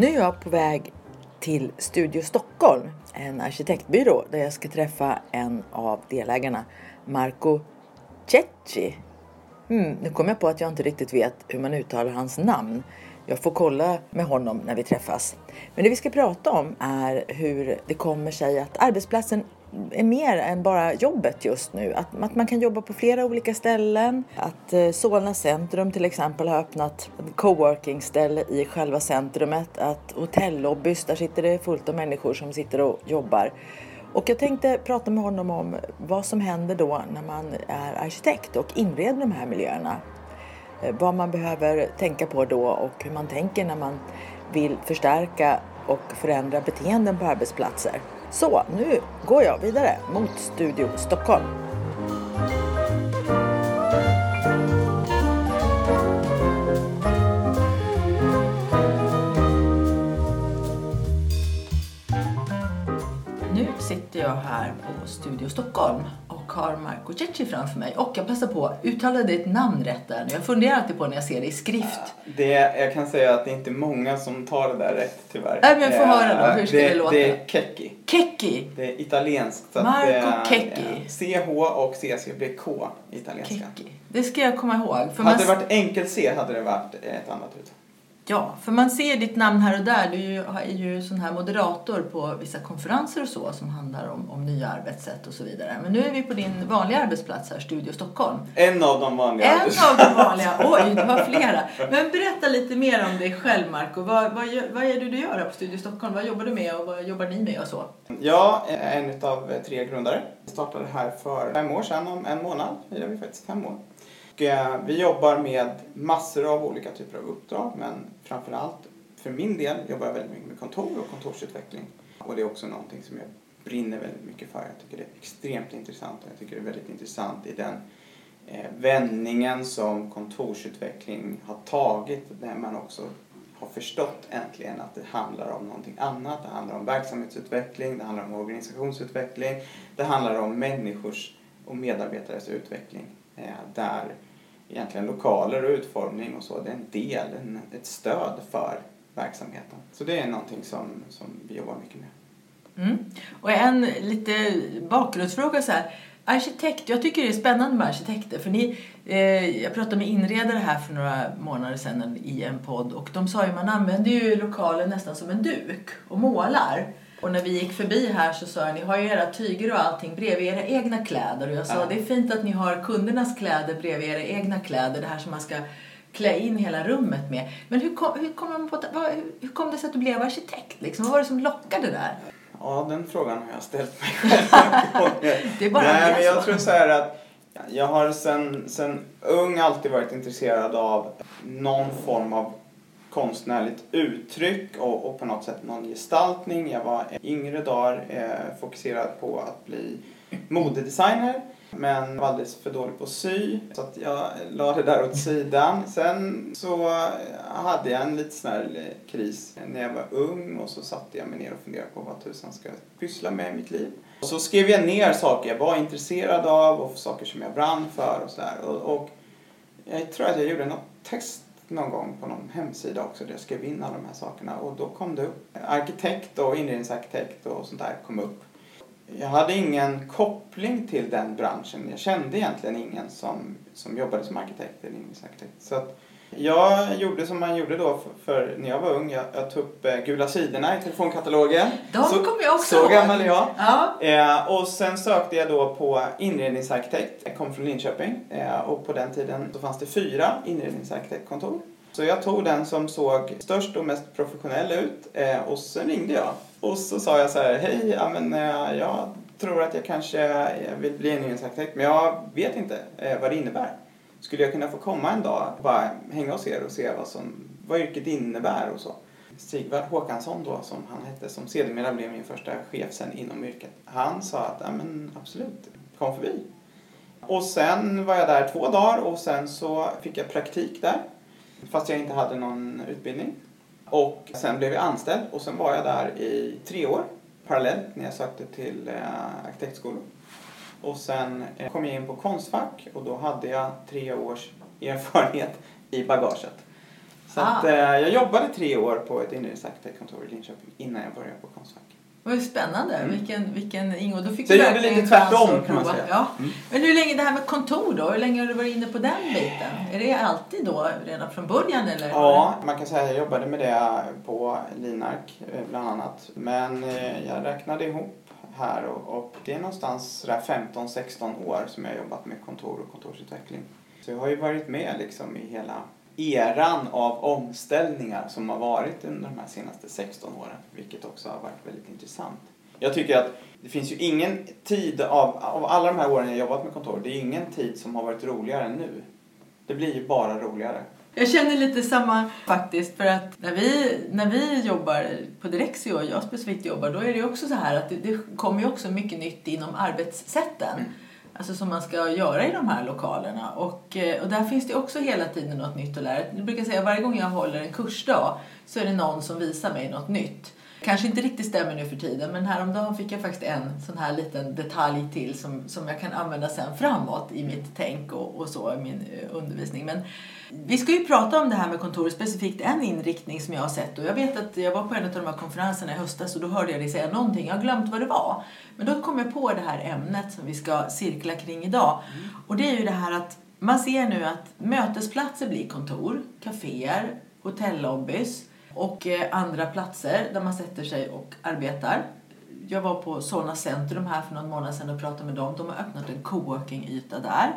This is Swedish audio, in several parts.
Nu är jag på väg till Studio Stockholm, en arkitektbyrå där jag ska träffa en av delägarna, Marco Cecchi. Mm, nu kom jag på att jag inte riktigt vet hur man uttalar hans namn. Jag får kolla med honom när vi träffas. Men det vi ska prata om är hur det kommer sig att arbetsplatsen är mer än bara jobbet just nu. Att, att man kan jobba på flera olika ställen. Att eh, Solna centrum till exempel har öppnat ett coworking-ställe i själva centrumet. Att hotellobbys, där sitter det fullt av människor som sitter och jobbar. Och jag tänkte prata med honom om vad som händer då när man är arkitekt och inreder de här miljöerna. Eh, vad man behöver tänka på då och hur man tänker när man vill förstärka och förändra beteenden på arbetsplatser. Så, nu går jag vidare mot Studio Stockholm. Nu sitter jag här på Studio Stockholm och har Marco Cecchi framför mig. Och jag passar på, uttalade ditt namn rätt där nu? Jag funderar alltid på när jag ser det i skrift. Det, jag kan säga att det är inte många som tar det där rätt tyvärr. Nej, men få höra då, hur ska det, det låta? Det är Kekki. Kecchi. Det är italienskt. Marco Kekki. eh, CH och CC blir K italienska. Kecchi. Det ska jag komma ihåg. Hade man, det varit enkel-C hade det varit ett annat uttal. Ja, för man ser ditt namn här och där. Du är ju, är ju sån här moderator på vissa konferenser och så som handlar om, om nya arbetssätt och så vidare. Men nu är vi på din vanliga arbetsplats här, Studio Stockholm. En av de vanliga. En av de vanliga. Oj, det var flera. Men berätta lite mer om dig själv, Marco. Vad, vad, vad är det du gör här på Studio Stockholm? Vad jobbar du med och vad jobbar ni med och så? Jag är en av tre grundare. Jag startade här för fem år sedan, om en månad firar vi faktiskt fem år. Och, eh, vi jobbar med massor av olika typer av uppdrag men framförallt för min del jobbar jag väldigt mycket med kontor och kontorsutveckling. Och det är också någonting som jag brinner väldigt mycket för. Jag tycker det är extremt intressant och jag tycker det är väldigt intressant i den eh, vändningen som kontorsutveckling har tagit där man också har förstått äntligen att det handlar om någonting annat. Det handlar om verksamhetsutveckling, det handlar om organisationsutveckling, det handlar om människors och medarbetares utveckling. Eh, där egentligen lokaler och utformning och så, det är en del, en, ett stöd för verksamheten. Så det är någonting som, som vi jobbar mycket med. Mm. Och en lite bakgrundsfråga så här. Arkitekt, jag tycker det är spännande med arkitekter. För ni, eh, jag pratade med inredare här för några månader sedan i en podd och de sa ju man använder ju lokalen nästan som en duk och målar. Och när vi gick förbi här så sa jag ni har ju era tyger och allting bredvid era egna kläder. Och jag sa Ja. det är fint att ni har kundernas kläder bredvid era egna kläder. Det här som man ska klä in hela rummet med. Men hur kom, hur kom, man på, vad, hur, kom det sig att du blev arkitekt? Liksom? Vad var det som lockade där? Ja, den frågan har jag ställt mig själv. Det är bara Nej, men jag så. tror så här att jag har sen, sen ung alltid varit intresserad av någon form av konstnärligt uttryck och, och på något sätt någon gestaltning. Jag var yngre dagar eh, fokuserad på att bli modedesigner men var alldeles för dålig på att sy så att jag la det där åt sidan. Sen så hade jag en lite sån här eh, kris när jag var ung och så satte jag mig ner och funderade på vad tusan ska jag pyssla med i mitt liv. Och så skrev jag ner saker jag var intresserad av och saker som jag brann för och sådär. Och, och jag tror att jag gjorde något test någon gång på någon hemsida också där jag skrev in alla de här sakerna och då kom det upp. Arkitekt och inredningsarkitekt och sånt där kom upp. Jag hade ingen koppling till den branschen. Jag kände egentligen ingen som, som jobbade som arkitekt eller inredningsarkitekt. Så att jag gjorde som man gjorde då för, för när jag var ung. Jag, jag tog upp eh, gula sidorna i telefonkatalogen. De så, kommer jag också Så ihåg. gammal är jag. Ja. Eh, och sen sökte jag då på inredningsarkitekt. Jag kom från Linköping eh, och på den tiden så fanns det fyra inredningsarkitektkontor. Så jag tog den som såg störst och mest professionell ut eh, och sen ringde jag. Och så sa jag så här, hej, ja, men, eh, jag tror att jag kanske eh, vill bli inredningsarkitekt men jag vet inte vad det innebär. Skulle jag kunna få komma en dag och bara hänga hos er och se vad, som, vad yrket innebär och så. Sigvard Håkansson då, som han hette, som sedermera blev min första chef sen inom yrket. Han sa att, ja men absolut, kom förbi. Och sen var jag där två dagar och sen så fick jag praktik där. Fast jag inte hade någon utbildning. Och sen blev jag anställd och sen var jag där i tre år parallellt när jag sökte till eh, arkitektskolor. Och sen eh, kom jag in på Konstfack och då hade jag tre års erfarenhet i bagaget. Så att, Ah. eh, jag jobbade tre år på ett inredningsarkitektkontor i Linköping innan jag började på Konstfack. Vad spännande. Mm. Vilken, vilken ingång. Då fick Så du jag gjorde lite tvärtom, att kan man säga. Ja. Mm. Men hur länge det här med kontor då? Hur länge har du varit inne på den biten? Är det alltid då redan från början eller? Ja, man kan säga att jag jobbade med det på Linark eh, bland annat. Men eh, jag räknade ihop här och, och det är någonstans 15-16 år som jag har jobbat med kontor och kontorsutveckling. Så jag har ju varit med liksom i hela eran av omställningar som har varit under de här senaste 16 åren. Vilket också har varit väldigt intressant. Jag tycker att det finns ju ingen tid av, av alla de här åren jag jobbat med kontor, det är ingen tid som har varit roligare än nu. Det blir ju bara roligare. Jag känner lite samma faktiskt för att när vi, när vi jobbar på Direxio och jag specifikt jobbar då är det också så här att det, det kommer ju också mycket nytt inom arbetssätten. Mm. Alltså som man ska göra i de här lokalerna. Och, eh, och där finns det också hela tiden något nytt att lära. Jag brukar säga varje gång jag håller en kursdag så är det någon som visar mig något nytt. Kanske inte riktigt stämmer nu för tiden men häromdagen fick jag faktiskt en sån här liten detalj till som, som jag kan använda sen framåt i mitt tänk och, och så i min eh, undervisning. Men vi ska ju prata om det här med kontor, specifikt en inriktning som jag har sett. Och jag vet att jag var på en av de här konferenserna i höstas och då hörde jag dig säga någonting. Jag har glömt vad det var. Men då kom jag på det här ämnet som vi ska cirkla kring idag. Och det är ju det här att man ser nu att mötesplatser blir kontor, kaféer, hotellobbys och eh, andra platser där man sätter sig och arbetar. Jag var på Solna centrum här för någon månad sedan och pratade med dem. De har öppnat en coworking-yta där.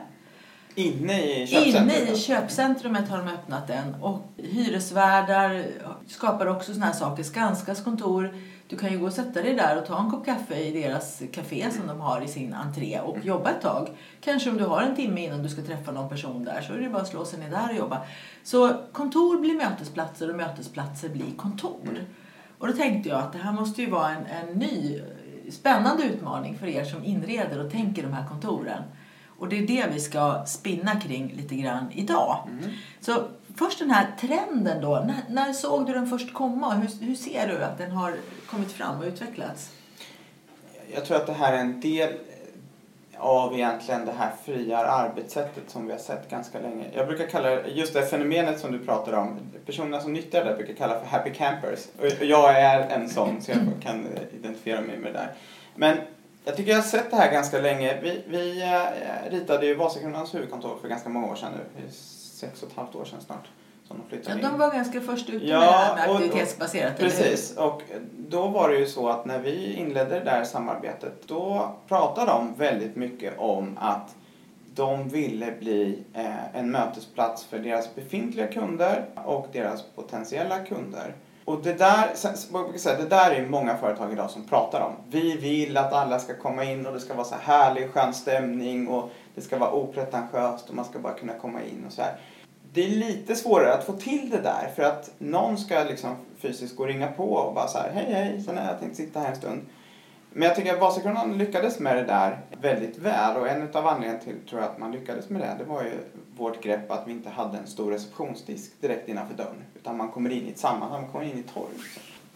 Inne i köpcentret? Inne i köpcentrumet har de öppnat den. Och hyresvärdar skapar också såna här saker. Skanskas kontor. Du kan ju gå och sätta dig där och ta en kopp kaffe i deras café som de har i sin entré och jobba ett tag. Kanske om du har en timme innan du ska träffa någon person där så är det bara att slå sig ner där och jobba. Så kontor blir mötesplatser och mötesplatser blir kontor. Och då tänkte jag att det här måste ju vara en, en ny spännande utmaning för er som inreder och tänker de här kontoren. Och det är det vi ska spinna kring lite grann idag. Så först den här trenden då. När, när såg du den först komma? Hur, hur ser du att den har kommit fram och utvecklats? Jag tror att det här är en del av egentligen det här fria arbetssättet som vi har sett ganska länge. Jag brukar kalla det, just det fenomenet som du pratar om, personerna som nyttjar det brukar kalla för happy campers. Och jag är en sån så jag kan identifiera mig med det där. Men jag tycker jag har sett det här ganska länge. Vi, vi eh, ritade ju Vasakronans huvudkontor för ganska många år sedan nu. Sex och ett halvt år sedan snart. Som de Ja, flyttade in. de var ganska först ute Ja, med det här med och- och- aktivitetsbaserat. eller hur? Precis, och då var det ju så att när vi inledde det där samarbetet då pratade de väldigt mycket om att de ville bli eh, en mötesplats för deras befintliga kunder och deras potentiella kunder. Och det där, det där är många företag idag som pratar om. Vi vill att alla ska komma in och det ska vara så här härlig, skön stämning och det ska vara opretentiöst och man ska bara kunna komma in och så här. Det är lite svårare att få till det där för att någon ska liksom fysiskt gå och ringa på och bara så här hej hej, sen har jag tänkt sitta här en stund. Men jag tycker att Vasakronan lyckades med det där väldigt väl och en av anledningarna till tror jag att man lyckades med det, det var ju vårt grepp att vi inte hade en stor receptionsdisk direkt innanför dörren utan man kommer in i ett sammanhang, man kommer in i ett torg.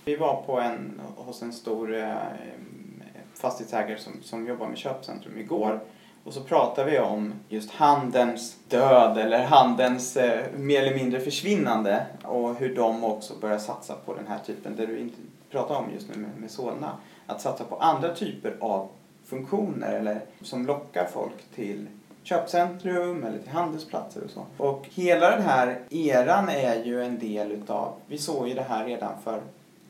Vi var på en, hos en stor eh, fastighetsägare som, som jobbar med köpcentrum igår och så pratar vi om just handelns död eller handelns eh, mer eller mindre försvinnande och hur de också börjar satsa på den här typen, det du inte pratar om just nu med, med Solna, att satsa på andra typer av funktioner eller som lockar folk till köpcentrum eller till handelsplatser och så. Och hela den här eran är ju en del utav, vi såg ju det här redan för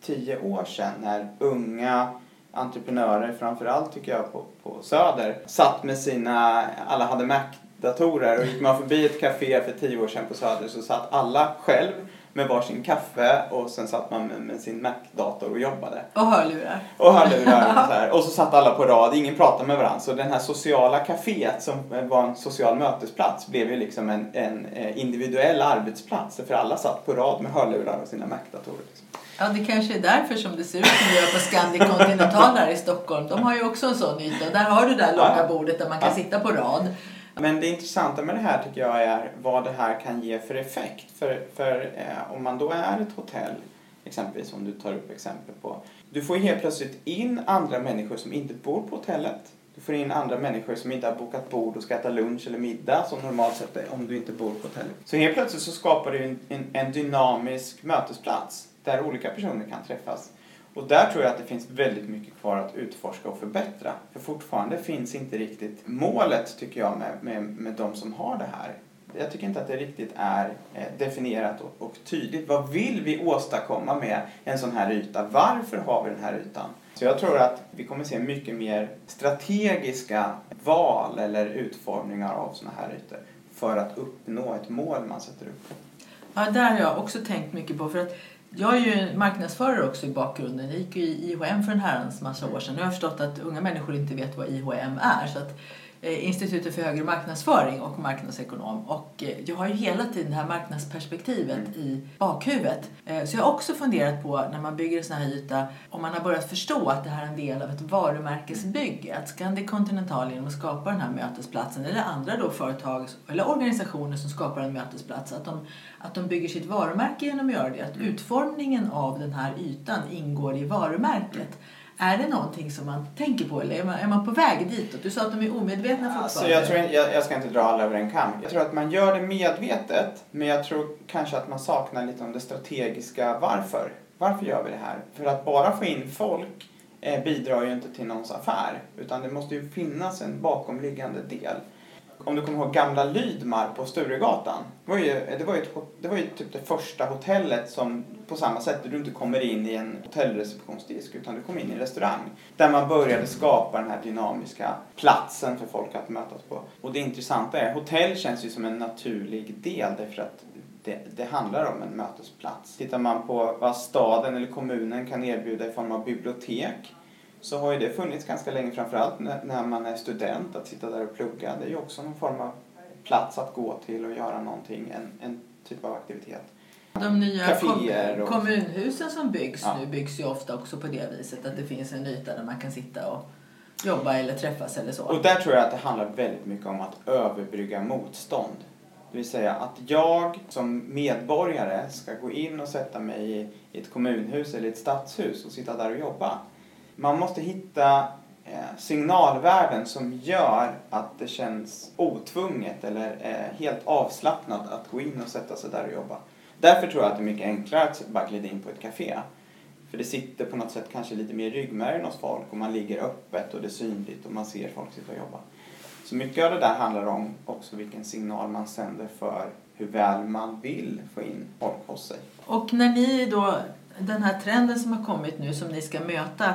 tio år sedan när unga entreprenörer, framförallt tycker jag på, på Söder, satt med sina, alla hade Mac-datorer och gick man förbi ett café för tio år sedan på Söder så satt alla själv med varsin kaffe och sen satt man med, med sin Mac-dator och jobbade. Och hörlurar. Och hörlurar och så här. Och så satt alla på rad, ingen pratade med varandra. Så den här sociala kaféet som var en social mötesplats blev ju liksom en, en eh, individuell arbetsplats. För alla satt på rad med hörlurar och sina Mac-datorer. Liksom. Ja, det kanske är därför som det ser ut som det gör på Scandic Continental här i Stockholm. De har ju också en sån yta. Där har du det där långa bordet där man kan sitta på rad. Men det intressanta med det här tycker jag är vad det här kan ge för effekt. För, för eh, om man då är ett hotell, exempelvis som du tar upp exempel på. Du får helt plötsligt in andra människor som inte bor på hotellet. Du får in andra människor som inte har bokat bord och ska äta lunch eller middag som normalt sett är om du inte bor på hotellet. Så helt plötsligt så skapar du en, en, en dynamisk mötesplats där olika personer kan träffas. Och där tror jag att det finns väldigt mycket kvar att utforska och förbättra. För fortfarande finns inte riktigt målet, tycker jag, med, med, med de som har det här. Jag tycker inte att det riktigt är eh, definierat och, och tydligt. Vad vill vi åstadkomma med en sån här yta? Varför har vi den här ytan? Så jag tror att vi kommer se mycket mer strategiska val eller utformningar av sådana här ytor för att uppnå ett mål man sätter upp. Ja, där har jag också tänkt mycket på. för att jag är ju marknadsförare också i bakgrunden. Jag gick ju i IHM för en herrans massa år sedan. Nu har jag förstått att unga människor inte vet vad IHM är. Så att Institutet för högre marknadsföring och marknadsekonom. Och eh, jag har ju hela tiden det här marknadsperspektivet mm. i bakhuvudet. Eh, så jag har också funderat på när man bygger en sån här yta om man har börjat förstå att det här är en del av ett varumärkesbygge. Att Scandic Continental genom att skapa den här mötesplatsen eller andra då företag eller organisationer som skapar en mötesplats att de, att de bygger sitt varumärke genom att göra det. Att mm. utformningen av den här ytan ingår i varumärket. Är det någonting som man tänker på eller är man, är man på väg ditåt? Du sa att de är omedvetna fortfarande. Alltså jag, tror, jag, jag ska inte dra alla över en kam. Jag tror att man gör det medvetet men jag tror kanske att man saknar lite om det strategiska varför. Varför gör vi det här? För att bara få in folk eh, bidrar ju inte till någons affär utan det måste ju finnas en bakomliggande del om du kommer ihåg gamla Lydmar på Sturegatan. Det var ju, det var ju, ett, det var ju typ det första hotellet som på samma sätt, där du inte kommer in i en hotellreceptionsdisk utan du kommer in i en restaurang. Där man började skapa den här dynamiska platsen för folk att mötas på. Och det intressanta är, hotell känns ju som en naturlig del därför att det, det, handlar om en mötesplats. Tittar man på vad staden eller kommunen kan erbjuda i form av bibliotek så har ju det funnits ganska länge, framförallt när man är student, att sitta där och plugga. Det är ju också någon form av plats att gå till och göra någonting, en, en typ av aktivitet. De nya kom och... kommunhusen som byggs ja. nu byggs ju ofta också på det viset att det finns en yta där man kan sitta och jobba eller träffas eller så. Och där tror jag att det handlar väldigt mycket om att överbrygga motstånd. Det vill säga att jag som medborgare ska gå in och sätta mig i ett kommunhus eller ett stadshus och sitta där och jobba man måste hitta eh, signalvärden som gör att det känns otvunget eller eh, helt avslappnat att gå in och sätta sig där och jobba. Därför tror jag att det är mycket enklare att bara glida in på ett café. För det sitter på något sätt kanske lite mer i ryggmärgen hos folk och man ligger öppet och det är synligt och man ser folk sitta och jobba. Så mycket av det där handlar om också vilken signal man sänder för hur väl man vill få in folk hos sig. Och när ni då, den här trenden som har kommit nu som ni ska möta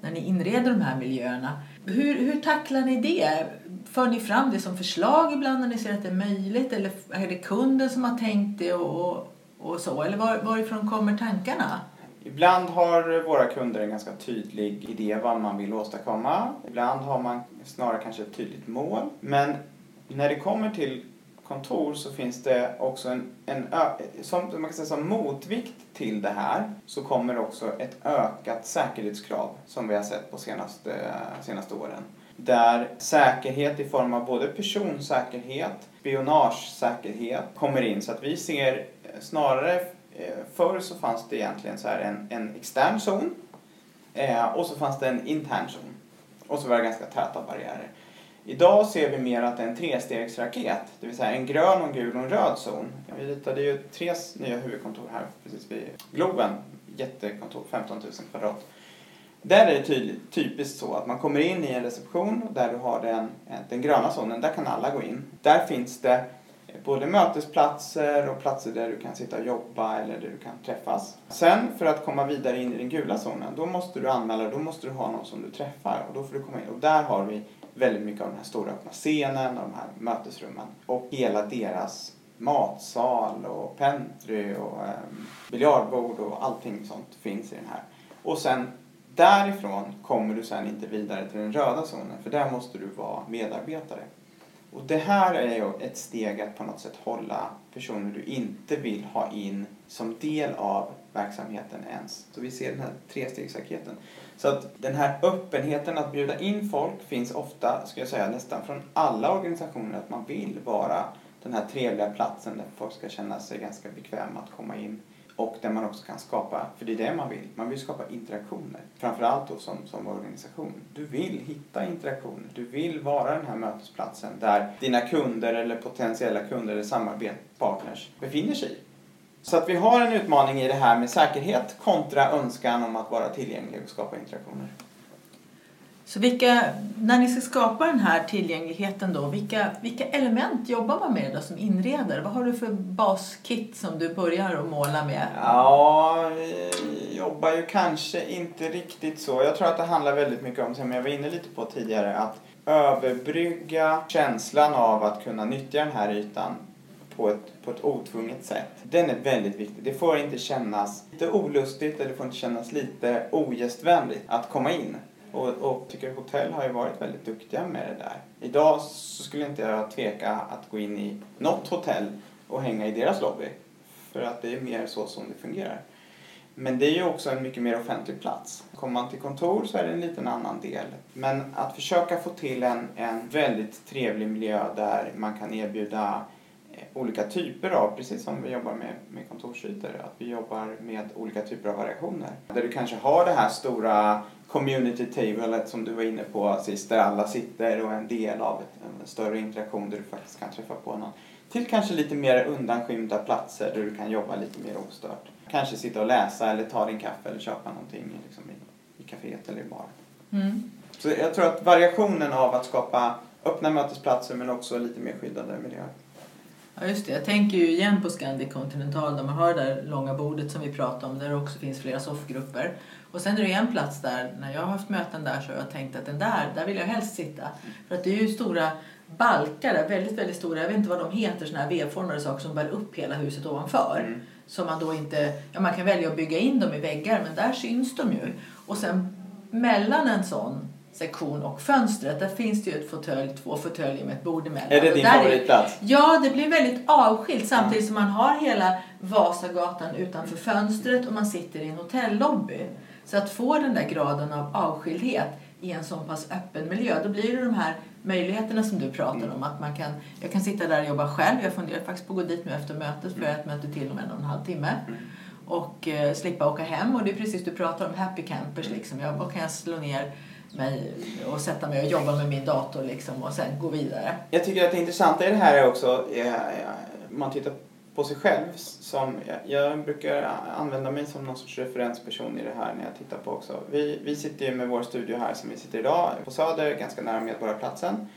när ni inreder de här miljöerna. Hur, hur tacklar ni det? För ni fram det som förslag ibland när ni ser att det är möjligt? Eller är det kunden som har tänkt det och, och så? Eller var, varifrån kommer tankarna? Ibland har våra kunder en ganska tydlig idé vad man vill åstadkomma. Ibland har man snarare kanske ett tydligt mål. Men när det kommer till kontor så finns det också en, en som, man kan säga, som motvikt till det här så kommer också ett ökat säkerhetskrav som vi har sett på senaste, senaste åren. Där säkerhet i form av både personsäkerhet, spionagesäkerhet kommer in. Så att vi ser eh, snarare, eh, förr så fanns det egentligen så här en, en extern zon eh, och så fanns det en intern zon. Och så var det ganska täta barriärer. Idag ser vi mer att det är en trestegsraket, det vill säga en grön, en gul och en röd zon. Vi ritade ju tre nya huvudkontor här precis vid Globen, jättekontor, 15 000 kvadrat. Där är det ty typiskt så att man kommer in i en reception där du har den, eh, den gröna zonen, där kan alla gå in. Där finns det eh, både mötesplatser och platser där du kan sitta och jobba eller där du kan träffas. Sen för att komma vidare in i den gula zonen, då måste du anmäla, då måste du ha någon som du träffar och då får du komma in. Och där har vi väldigt mycket av den här stora öppna scenen och de här mötesrummen. Och hela deras matsal och pentry och eh, biljardbord och allting sånt finns i den här. Och sen därifrån kommer du sen inte vidare till den röda zonen för där måste du vara medarbetare. Och det här är ju ett steg att på något sätt hålla personer du inte vill ha in som del av verksamheten ens. Så vi ser den här trestegsraketen. Så att den här öppenheten att bjuda in folk finns ofta, ska jag säga, nästan från alla organisationer att man vill vara den här trevliga platsen där folk ska känna sig ganska bekväma att komma in och där man också kan skapa, för det är det man vill, man vill skapa interaktioner. Framförallt då som, som organisation. Du vill hitta interaktioner, du vill vara den här mötesplatsen där dina kunder eller potentiella kunder eller samarbetspartners befinner sig. Så att vi har en utmaning i det här med säkerhet kontra önskan om att vara tillgänglig och skapa interaktioner. Så vilka, när ni ska skapa den här tillgängligheten då, vilka, vilka element jobbar man med då som inredare? Vad har du för baskit som du börjar att måla med? Ja, vi jobbar ju kanske inte riktigt så. Jag tror att det handlar väldigt mycket om, som jag var inne lite på tidigare, att överbrygga känslan av att kunna nyttja den här ytan på ett, på ett otvunget sätt. Den är väldigt viktig. Det får inte kännas lite olustigt eller det får inte kännas lite ogästvänligt att komma in. Och, och tycker hotell har ju varit väldigt duktiga med det där. Idag så skulle inte jag tveka att gå in i något hotell och hänga i deras lobby. För att det är mer så som det fungerar. Men det är ju också en mycket mer offentlig plats. Kommer man till kontor så är det en liten annan del. Men att försöka få till en, en väldigt trevlig miljö där man kan erbjuda olika typer av, precis som vi jobbar med, med kontorsytor, att vi jobbar med olika typer av variationer. Där du kanske har det här stora community table som du var inne på sist, där alla sitter och är en del av ett, en större interaktion där du faktiskt kan träffa på någon. Till kanske lite mer undanskymda platser där du kan jobba lite mer ostört. Kanske sitta och läsa eller ta din kaffe eller köpa någonting liksom i, i kaféet eller i baren. Mm. Så jag tror att variationen av att skapa öppna mötesplatser men också lite mer skyddade miljöer. Ja just det, jag tänker ju igen på Scandic Continental där man har det där långa bordet som vi pratade om där det också finns flera soffgrupper. Och sen är det en plats där, när jag har haft möten där så har jag tänkt att den där, där vill jag helst sitta. För att det är ju stora balkar där, väldigt, väldigt stora, jag vet inte vad de heter, sådana här V-formade saker som bär upp hela huset ovanför. Mm. Som man då inte, ja man kan välja att bygga in dem i väggar men där syns de ju. Och sen mellan en sån sektion och fönstret. Där finns det ju ett fåtölj, två fåtöljer med ett bord emellan. Är det din favoritplats? ja, det blir väldigt avskilt samtidigt som man har hela Vasagatan utanför fönstret och man sitter i en hotellobby. Så att få den där graden av avskildhet i en så pass öppen miljö, då blir det de här möjligheterna som du pratar mm. om. Att man kan, jag kan sitta där och jobba själv. Jag funderar faktiskt på att gå dit nu efter mötet för jag har ett möte till om en och en halv timme. Mm. Och eh, slippa åka hem. Och det är precis du pratar om, happy campers mm. liksom. Jag, vad kan jag slå ner mig och sätta mig och jobba med min dator liksom och sen gå vidare. Jag tycker att det intressanta i det här är också, om man tittar på sig själv som, jag brukar använda mig som någon sorts referensperson i det här när jag tittar på också. Vi, vi sitter ju med vår studio här som vi sitter idag på Söder, ganska nära Medborgarplatsen.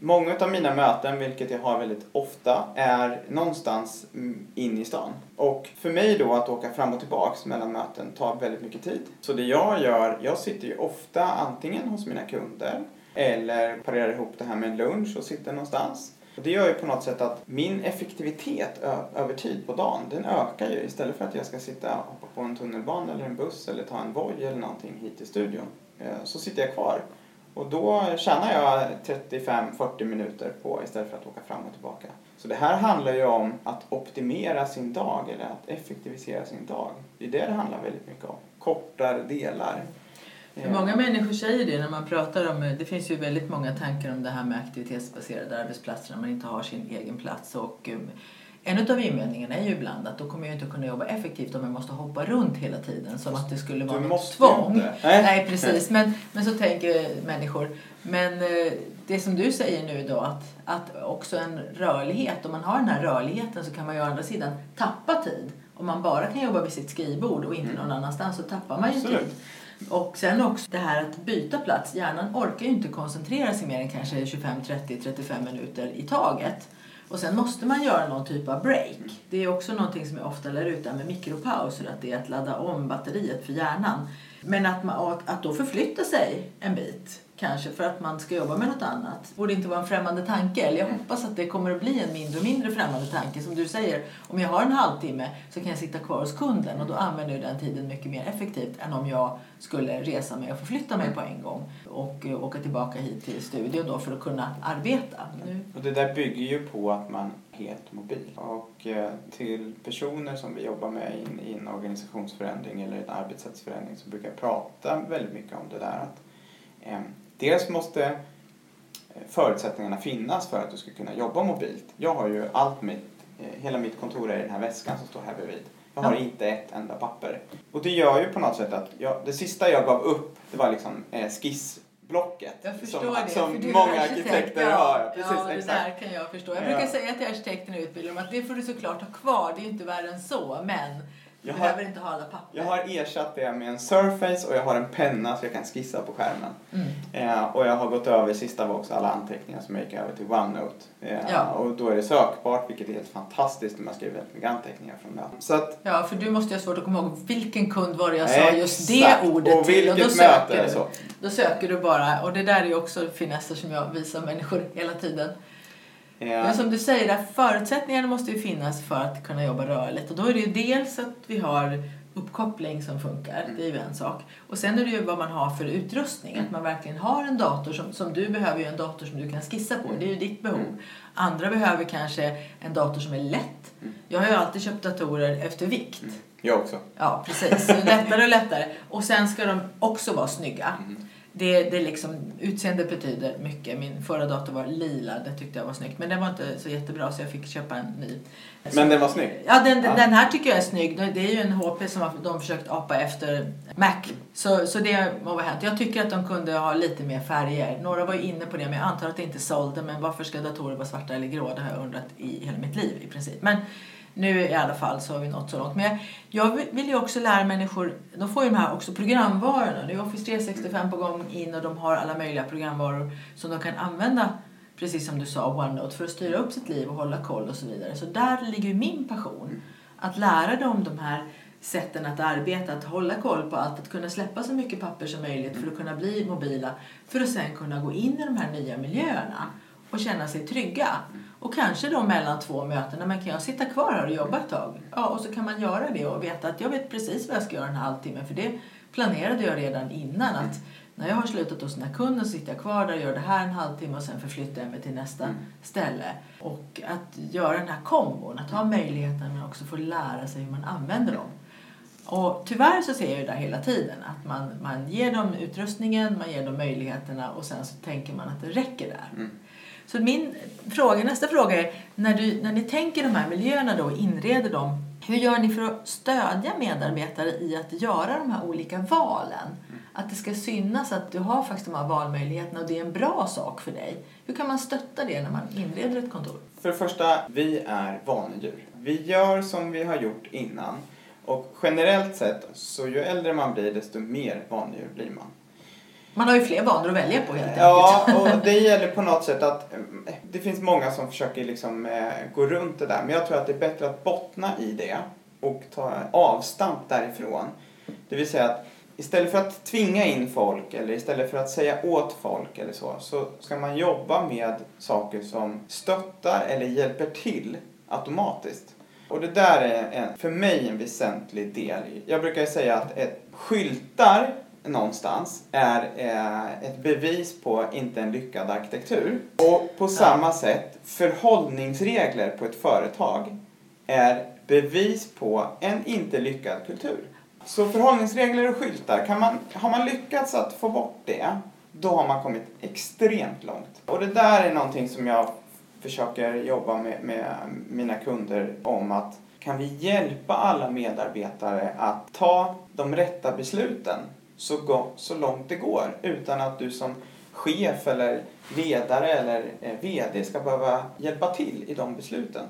Många av mina möten, vilket jag har väldigt ofta, är någonstans in i stan. Och för mig då att åka fram och tillbaks mellan möten tar väldigt mycket tid. Så det jag gör, jag sitter ju ofta antingen hos mina kunder eller parerar ihop det här med en lunch och sitter någonstans. Och det gör ju på något sätt att min effektivitet över tid på dagen, den ökar ju. Istället för att jag ska sitta och hoppa på en tunnelbana eller en buss eller ta en Voi eller någonting hit till studion, eh, så sitter jag kvar och då tjänar jag 35-40 minuter på istället för att åka fram och tillbaka. Så det här handlar ju om att optimera sin dag eller att effektivisera sin dag. Det är det det handlar väldigt mycket om. Kortare delar. För många människor säger det när man pratar om, det finns ju väldigt många tankar om det här med aktivitetsbaserade arbetsplatser när man inte har sin egen plats. Och um, en av invändningarna är ju ibland att då kommer jag inte kunna jobba effektivt om jag måste hoppa runt hela tiden som att det skulle vara du något tvång. Nej. Nej, precis. Men, men så tänker människor. Men eh, det som du säger nu då att, att också en rörlighet, om man har den här rörligheten så kan man ju å andra sidan tappa tid. Om man bara kan jobba vid sitt skrivbord och inte mm. någon annanstans så tappar man ju Absolut. tid. Och sen också det här att byta plats. Hjärnan orkar ju inte koncentrera sig mer än kanske 25, 30, 35 minuter i taget. Och sen måste man göra någon typ av break. Det är också någonting som jag ofta lär ut med mikropauser, att det är att ladda om batteriet för hjärnan. Men att, man, att då förflytta sig en bit kanske för att man ska jobba med något annat. borde inte vara en främmande tanke. Eller jag hoppas att det kommer att bli en mindre och mindre främmande tanke. Som du säger, om jag har en halvtimme så kan jag sitta kvar hos kunden och då använder jag den tiden mycket mer effektivt än om jag skulle resa mig och förflytta mig på en gång och åka tillbaka hit till studion då för att kunna arbeta. Och det där bygger ju på att man helt mobil. Och eh, till personer som vi jobbar med i, en organisationsförändring eller en arbetssättsförändring så brukar jag prata väldigt mycket om det där att eh, dels måste eh, förutsättningarna finnas för att du ska kunna jobba mobilt. Jag har ju allt mitt, eh, hela mitt kontor är i den här väskan som står här bredvid. Jag har inte ett enda papper. Och det gör ju på något sätt att jag, det sista jag gav upp det var liksom eh, skissblocket. Jag förstår som, det. som för många arkitekt, arkitekter ja. har. Ja, Precis, ja, det exakt. där kan jag förstå. Jag Ja. brukar säga till arkitekterna i utbildningen att det får du såklart ha kvar. Det är ju inte värre än så. Men Jag har- behöver inte ha alla papper. Jag har ersatt det med en Surface och jag har en penna så jag kan skissa på skärmen. Mm. Eh, och jag har gått över, sista var också alla anteckningar som jag gick över till OneNote. Eh, Ja. Och då är det sökbart vilket är helt fantastiskt när man skriver väldigt mycket anteckningar från det. Så att, Ja, för du måste ju ha svårt att komma ihåg vilken kund var det jag sa just det ordet och till. vilket då möte söker du. så. Då söker du bara. Och det där är ju också finesser som jag visar människor hela tiden. Men som du säger, där förutsättningarna måste ju finnas för att kunna jobba rörligt. Och då är det ju dels att vi har uppkoppling som funkar, det är ju en sak. Och sen är det ju vad man har för utrustning, att man verkligen har en dator som, som du behöver ju en dator som du kan skissa på, det är ju ditt behov. Andra behöver kanske en dator som är lätt. Jag har ju alltid köpt datorer efter vikt. Jag också. Ja, precis. Lättare och lättare. Och sen ska de också vara snygga. Det, det liksom, utseende betyder mycket. Min förra dator var lila, det tyckte jag var snyggt. Men den var inte så jättebra så jag fick köpa en ny. Men den var snygg. Ja, den, Ja. den här tycker jag är snygg. Det är ju en HP som har- de försökt apa efter Mac. Så, så det må vara hänt. Jag tycker att de kunde ha lite mer färger. Några var ju inne på det, men jag antar att det inte sålde. Men varför ska datorer vara svarta eller grå? Det har jag undrat i hela mitt liv i princip. Men nu i alla fall så har vi nått så långt. Men jag, jag vill- ju också lära människor, de får ju de här också programvarorna. Nu är Office 365 på gång in och de har alla möjliga programvaror som de kan använda precis som du sa, OneNote, för att styra upp sitt liv och hålla koll och så vidare. Så där ligger ju min passion. Att lära dem de här sätten att arbeta, att hålla koll på allt, att kunna släppa så mycket papper som möjligt för att kunna bli mobila, för att sen kunna gå in i de här nya miljöerna och känna sig trygga. Och kanske då mellan två möten, men kan jag sitta kvar här och jobba ett tag? Ja, och så kan man göra det och veta att jag vet precis vad jag ska göra den här halvtimmen, för det planerade jag redan innan. att när jag har slutat hos den här kunden så sitter jag kvar där och gör det här en halvtimme och sen förflyttar jag mig till nästa ställe. Och att göra den här kombon, att ha möjligheten men också få lära sig hur man använder dem. Och tyvärr så ser jag ju där hela tiden att man, man ger dem utrustningen, man ger dem möjligheterna och sen så tänker man att det räcker där. Mm. Så min fråga, nästa fråga är, när, du, när ni tänker de här miljöerna då och inreder dem, hur gör ni för att stödja medarbetare i att göra de här olika valen? Att det ska synas att du har faktiskt de här valmöjligheterna och det är en bra sak för dig. Hur kan man stötta det när man inreder ett kontor? För det första, vi är vanedjur. Vi gör som vi har gjort innan. Och generellt sett, så ju äldre man blir, desto mer vanedjur blir man. Man har ju fler vanor att välja på helt enkelt. Ja, och det gäller på något sätt att eh, det finns många som försöker liksom eh, gå runt det där. Men jag tror att det är bättre att bottna i det och ta avstamp därifrån. Det vill säga att istället för att tvinga in folk eller istället för att säga åt folk eller så, så ska man jobba med saker som stöttar eller hjälper till automatiskt. Och det där är en, för mig en väsentlig del. Jag brukar säga att ett, skyltar någonstans är eh, ett bevis på inte en lyckad arkitektur. Och på samma sätt, förhållningsregler på ett företag är bevis på en inte lyckad kultur. Så förhållningsregler och skyltar, kan man, har man lyckats att få bort det, då har man kommit extremt långt. Och det där är någonting som jag försöker jobba med, med mina kunder om att kan vi hjälpa alla medarbetare att ta de rätta besluten så, gå, så långt det går utan att du som chef eller ledare eller eh, VD ska behöva hjälpa till i de besluten.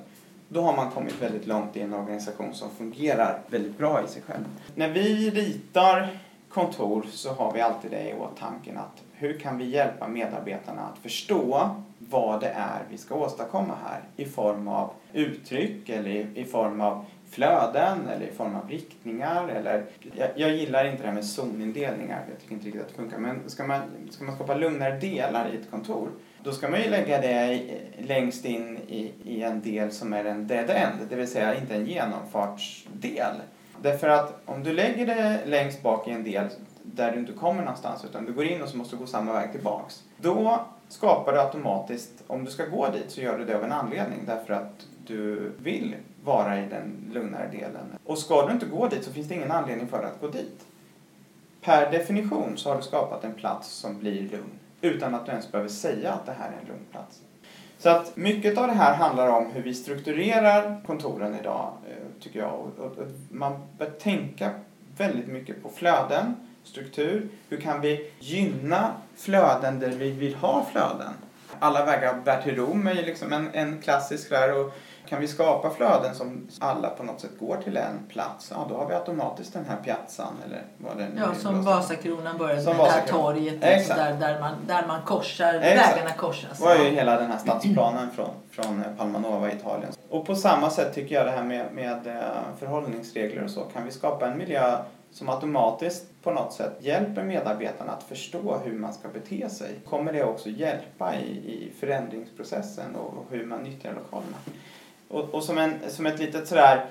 Då har man kommit väldigt långt i en organisation som fungerar väldigt bra i sig själv. När vi ritar kontor så har vi alltid det i åtanke att hur kan vi hjälpa medarbetarna att förstå vad det är vi ska åstadkomma här i form av uttryck eller i, i form av flöden eller i form av riktningar eller jag, jag gillar inte det här med zonindelningar, jag tycker inte riktigt att det funkar men ska man, ska man skapa lugnare delar i ett kontor då ska man ju lägga det längst in i, i en del som är en dead end, det vill säga inte en genomfartsdel. Därför att om du lägger det längst bak i en del där du inte kommer någonstans utan du går in och så måste du gå samma väg tillbaks. Då skapar du automatiskt, om du ska gå dit så gör du det av en anledning därför att du vill vara i den lugnare delen. Och ska du inte gå dit så finns det ingen anledning för dig att gå dit. Per definition så har du skapat en plats som blir lugn utan att du ens behöver säga att det här är en lugn plats. Så att mycket av det här handlar om hur vi strukturerar kontoren idag, eh, tycker jag. Och man bör tänka väldigt mycket på flöden, struktur. Hur kan vi gynna flöden där vi vill ha flöden? Alla vägar bär till Rom är liksom en, en klassisk där. Och kan vi skapa flöden som alla på något sätt går till en plats, ja då har vi automatiskt den här piazzan eller vad det nu Ja, som Vasakronan började med, det här torget liksom, där, där, man, där man korsar, Exakt. vägarna korsas. Det var ju hela den här stadsplanen från, från Palmanova i Italien. Och på samma sätt tycker jag det här med, med eh, förhållningsregler och så, kan vi skapa en miljö som automatiskt på något sätt hjälper medarbetarna att förstå hur man ska bete sig kommer det också hjälpa i, i förändringsprocessen och hur man nyttjar lokalerna. Och, och som, en, som ett litet sådär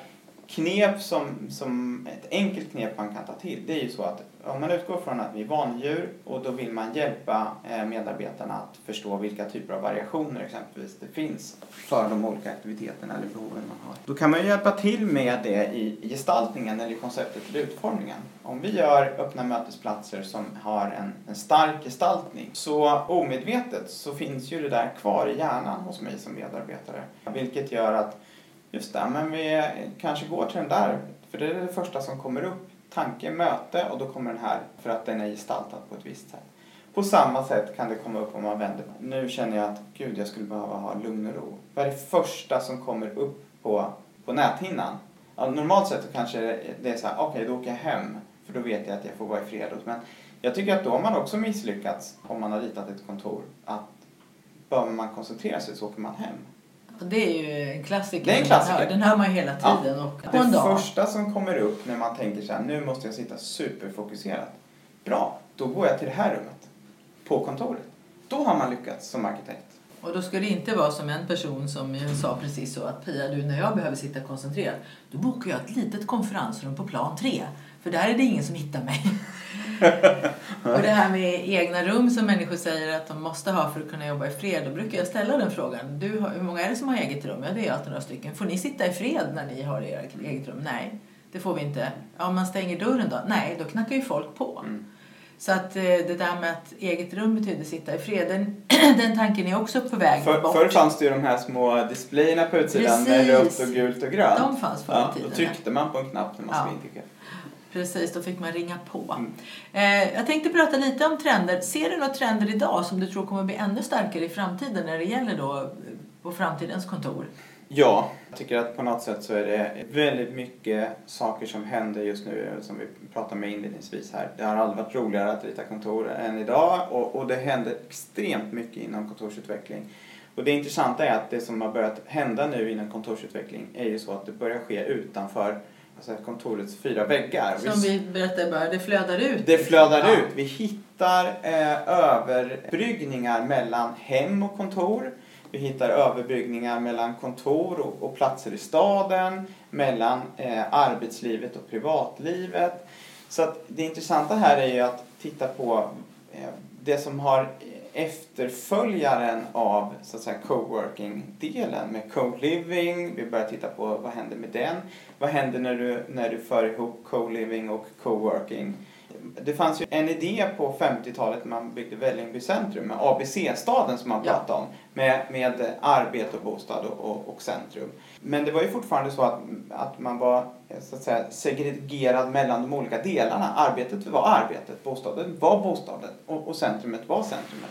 knep som, som ett enkelt knep man kan ta till det är ju så att om man utgår från att vi är vanedjur och då vill man hjälpa eh, medarbetarna att förstå vilka typer av variationer exempelvis det finns för de olika aktiviteterna eller behoven man har. Då kan man ju hjälpa till med det i gestaltningen eller i konceptet eller utformningen. Om vi gör öppna mötesplatser som har en, en stark gestaltning så omedvetet så finns ju det där kvar i hjärnan hos mig som medarbetare. Vilket gör att just det, men vi kanske går till den där för det är det första som kommer upp tanke, möte och då kommer den här för att den är gestaltad på ett visst sätt. På samma sätt kan det komma upp om man vänder. Nu känner jag att gud, jag skulle behöva ha lugn och ro. Vad är det första som kommer upp på, på näthinnan? Ja, normalt sett kanske det är så här, okej okay, då åker jag hem för då vet jag att jag får vara i fred. Men jag tycker att då har man också misslyckats om man har ritat ett kontor. Att behöver man koncentrera sig så åker man hem. Det är ju en klassiker. Det är en klassiker. Den hör, den hör man hela tiden. Ja. Och på det första som kommer upp när man tänker så här, nu måste jag sitta superfokuserat. Bra, då går jag till det här rummet. På kontoret. Då har man lyckats som arkitekt. Och då ska det inte vara som en person som sa precis så att Pia, du när jag behöver sitta koncentrerad, då bokar jag ett litet konferensrum på plan 3. För där är det ingen som hittar mig. och det här med egna rum som människor säger att de måste ha för att kunna jobba i fred. Då brukar jag ställa den frågan. Du, hur många är det som har eget rum? Ja, det är alltid några stycken. Får ni sitta i fred när ni har ert eget rum? Nej, det får vi inte. Ja, om man stänger dörren då? Nej, då knackar ju folk på. Mm. Så att eh, det där med att eget rum betyder sitta i fred, den, den tanken är också på väg för, bort. Förr fanns det ju de här små displayerna på utsidan Precis. med rött och gult och grönt. De fanns förr tiden. Då tryckte man på en knapp när man ja. skulle Precis, då fick man ringa på. Mm. Eh, jag tänkte prata lite om trender. Ser du några trender idag som du tror kommer bli ännu starkare i framtiden när det gäller då eh, på framtidens kontor? Ja, jag tycker att på något sätt så är det väldigt mycket saker som händer just nu som vi pratade med inledningsvis här. Det har aldrig varit roligare att rita kontor än idag och, och det händer extremt mycket inom kontorsutveckling. Och det intressanta är att det som har börjat hända nu inom kontorsutveckling är ju så att det börjar ske utanför alltså kontorets fyra väggar. Som vi berättade bara, det flödar ut. Det flödar ja. ut. Vi hittar eh, överbryggningar mellan hem och kontor. Vi hittar överbryggningar mellan kontor och, och platser i staden, mellan eh, arbetslivet och privatlivet. Så att det intressanta här är ju att titta på eh, det som har efterföljaren av så att säga coworking-delen med co-living. Vi börjar titta på vad händer med den. Vad händer när du, när du för ihop co-living och co-working? Det fanns ju en idé på 50-talet när man byggde Vällingby centrum med ABC-staden som man pratade ja. om. Med, med arbete och bostad och, och, och, centrum. Men det var ju fortfarande så att, att man var så att säga, segregerad mellan de olika delarna. Arbetet var arbetet, bostaden var bostaden och, och centrumet var centrumet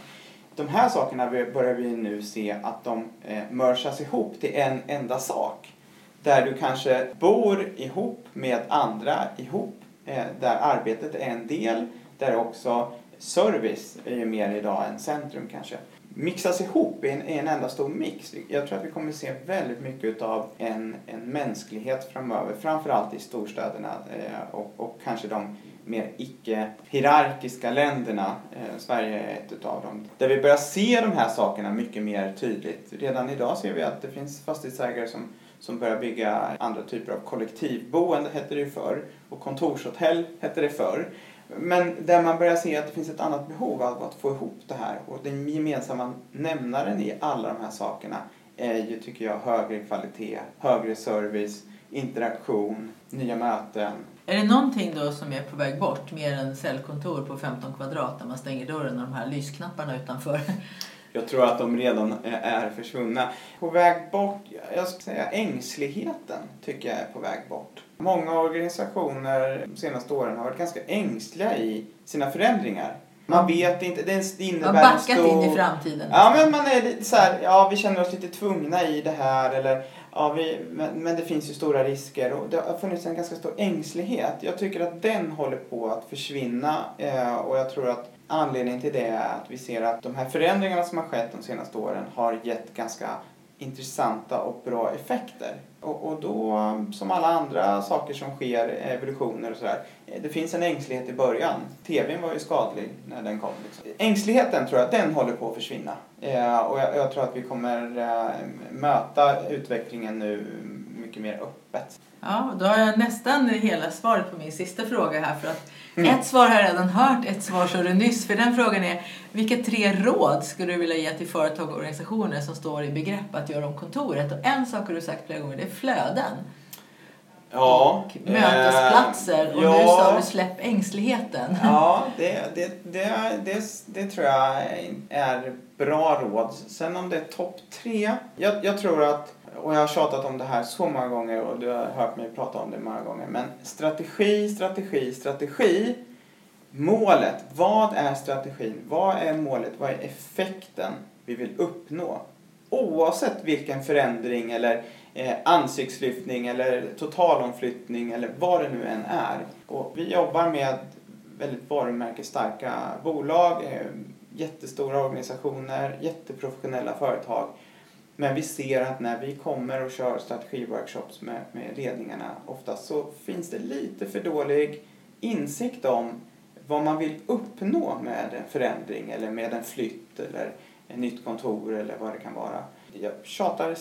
de här sakerna börjar vi nu se att de eh, mörsas ihop till en enda sak. Där du kanske bor ihop med andra ihop, eh, där arbetet är en del, där också service är ju mer idag än centrum kanske. Mixas ihop i en, i en enda stor mix. Jag tror att vi kommer se väldigt mycket av en, en mänsklighet framöver, framförallt i storstäderna eh, och, och kanske de mer icke-hierarkiska länderna. Eh, Sverige är ett av dem. Där vi börjar se de här sakerna mycket mer tydligt. Redan idag ser vi att det finns fastighetsägare som, som börjar bygga andra typer av kollektivboende, hette det ju förr, och kontorshotell hette det förr. Men där man börjar se att det finns ett annat behov av att få ihop det här och den gemensamma nämnaren i alla de här sakerna är ju, tycker jag, högre kvalitet, högre service, interaktion, nya möten. Är det någonting då som är på väg bort, mer än cellkontor på 15 kvadrat där man stänger dörren och de här lysknapparna utanför? Jag tror att de redan är försvunna. På väg bort, jag ska säga ängsligheten tycker jag är på väg bort. Många organisationer de senaste åren har varit ganska ängsliga i sina förändringar. Man vet inte, det innebär Man backat stor... in i framtiden. Ja, men man är lite så här, ja vi känner oss lite tvungna i det här eller ja, vi, men, men det finns ju stora risker och det har funnits en ganska stor ängslighet. Jag tycker att den håller på att försvinna eh, och jag tror att anledningen till det är att vi ser att de här förändringarna som har skett de senaste åren har gett ganska intressanta och bra effekter. Och, och då, som alla andra saker som sker, evolutioner och sådär, eh, det finns en ängslighet i början. TVn var ju skadlig när den kom. Liksom. Ängsligheten tror jag, den håller på att försvinna. Eh, och jag, jag, tror att vi kommer eh, möta utvecklingen nu mycket mer öppet. Ja, då har jag nästan hela svaret på min sista fråga här. För att mm. Ett svar har jag redan hört, ett svar sa du nyss. För den frågan är, vilka tre råd skulle du vilja ge till företag och organisationer som står i begrepp att göra om kontoret? Och en sak har du sagt flera gånger, det är flöden. Ja. Och mötesplatser. Och ja, nu sa du släpp ängsligheten. Ja, det, det, det, det, det tror jag är bra råd. Sen om det är topp tre. Jag, jag tror att och jag har tjatat om det här så många gånger och du har hört mig prata om det många gånger. Men strategi, strategi, strategi. Målet. Vad är strategin? Vad är målet? Vad är effekten vi vill uppnå? Oavsett vilken förändring eller eh, ansiktslyftning eller totalomflyttning eller vad det nu än är. Och vi jobbar med väldigt varumärkesstarka bolag, eh, jättestora organisationer, jätteprofessionella företag men vi ser att när vi kommer och kör strategiworkshops med, med ledningarna oftast så finns det lite för dålig insikt om vad man vill uppnå med en förändring eller med en flytt eller ett nytt kontor eller vad det kan vara. Jag tjatar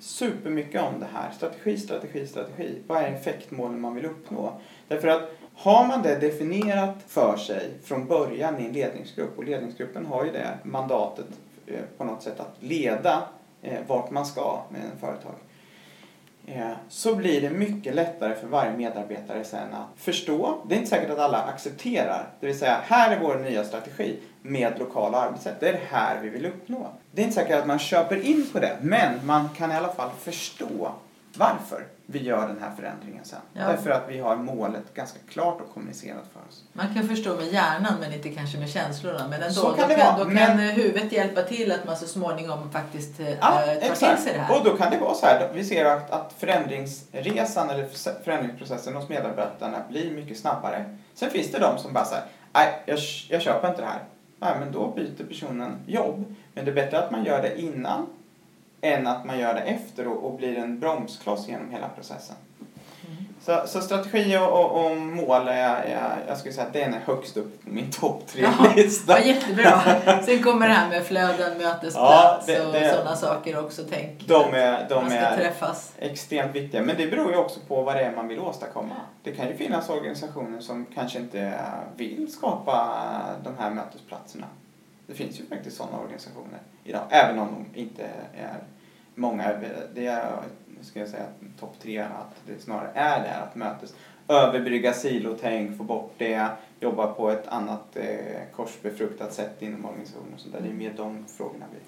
supermycket om det här. Strategi, strategi, strategi. Vad är effektmålen man vill uppnå? Därför att har man det definierat för sig från början i en ledningsgrupp och ledningsgruppen har ju det mandatet eh, på något sätt att leda eh, vart man ska med en företag. Eh, så blir det mycket lättare för varje medarbetare sen att förstå. Det är inte säkert att alla accepterar. Det vill säga, här är vår nya strategi med lokala arbetssätt. Det är det här vi vill uppnå. Det är inte säkert att man köper in på det, men man kan i alla fall förstå varför vi gör den här förändringen sen. Ja. Därför att vi har målet ganska klart och kommunicerat för oss. Man kan förstå med hjärnan men inte kanske med känslorna. Men ändå, så kan det då, vara. då kan men... huvudet hjälpa till att man så småningom faktiskt ja, äh, tar exakt. till sig det här. Och då kan det vara så här, vi ser att, att förändringsresan eller förändringsprocessen hos medarbetarna blir mycket snabbare. Sen finns det de som bara säger, nej jag, jag köper inte det här. Nej men då byter personen jobb. Men det är bättre att man gör det innan än att man gör det efter och, och blir en bromskloss genom hela processen. Mm. Så, så, strategi och, och, och mål, är, är, jag skulle säga att den är högst upp på min topp tre-lista. Ja, jättebra. Sen kommer det här med flöden, mötesplats ja, det, det, och sådana saker också. Tänk de är, de är träffas. extremt viktiga. Men det beror ju också på vad det är man vill åstadkomma. Det kan ju finnas organisationer som kanske inte vill skapa de här mötesplatserna. Det finns ju faktiskt sådana organisationer idag, även om de inte är många. Det är, ska jag säga, topp tre att det snarare är det att mötes. Överbrygga silotänk, få bort det, jobba på ett annat eh, korsbefruktat sätt inom organisationen. och Så där. Det är mer de frågorna vi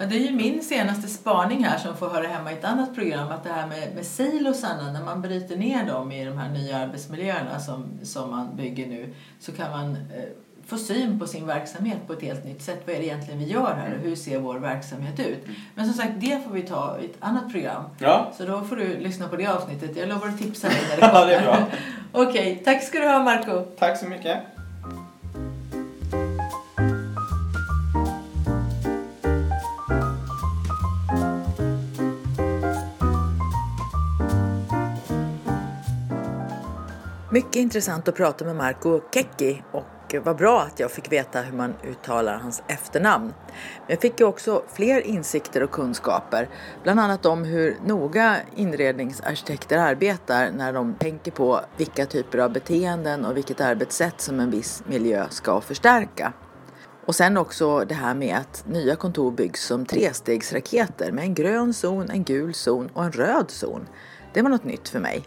Ja, det är ju min senaste spaning här som får höra hemma i ett annat program. Att det här med, med silosarna, när man bryter ner dem i de här nya arbetsmiljöerna som, som man bygger nu så kan man eh, få syn på sin verksamhet på ett helt nytt sätt. Vad är det egentligen vi gör här och hur ser vår verksamhet ut? Men som sagt, det får vi ta i ett annat program. Ja. Så då får du lyssna på det avsnittet. Jag lovar att tipsa dig när det kommer. ja, det är bra. Okej, okay, tack ska du ha Marco. Tack så mycket. Mycket intressant att prata med Marco Kekki och vad bra att jag fick veta hur man uttalar hans efternamn. Men jag fick ju också fler insikter och kunskaper, bland annat om hur noga inredningsarkitekter arbetar när de tänker på vilka typer av beteenden och vilket arbetssätt som en viss miljö ska förstärka. Och sen också det här med att nya kontor byggs som trestegsraketer med en grön zon, en gul zon och en röd zon. Det var något nytt för mig.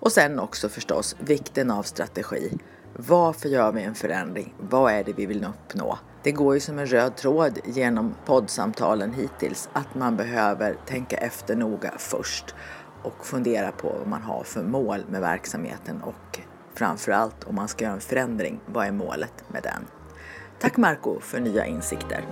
Och sen också förstås vikten av strategi. Varför gör vi en förändring? Vad är det vi vill uppnå? Det går ju som en röd tråd genom poddsamtalen hittills att man behöver tänka efter noga först och fundera på vad man har för mål med verksamheten och framförallt om man ska göra en förändring, vad är målet med den? Tack Marco för nya insikter.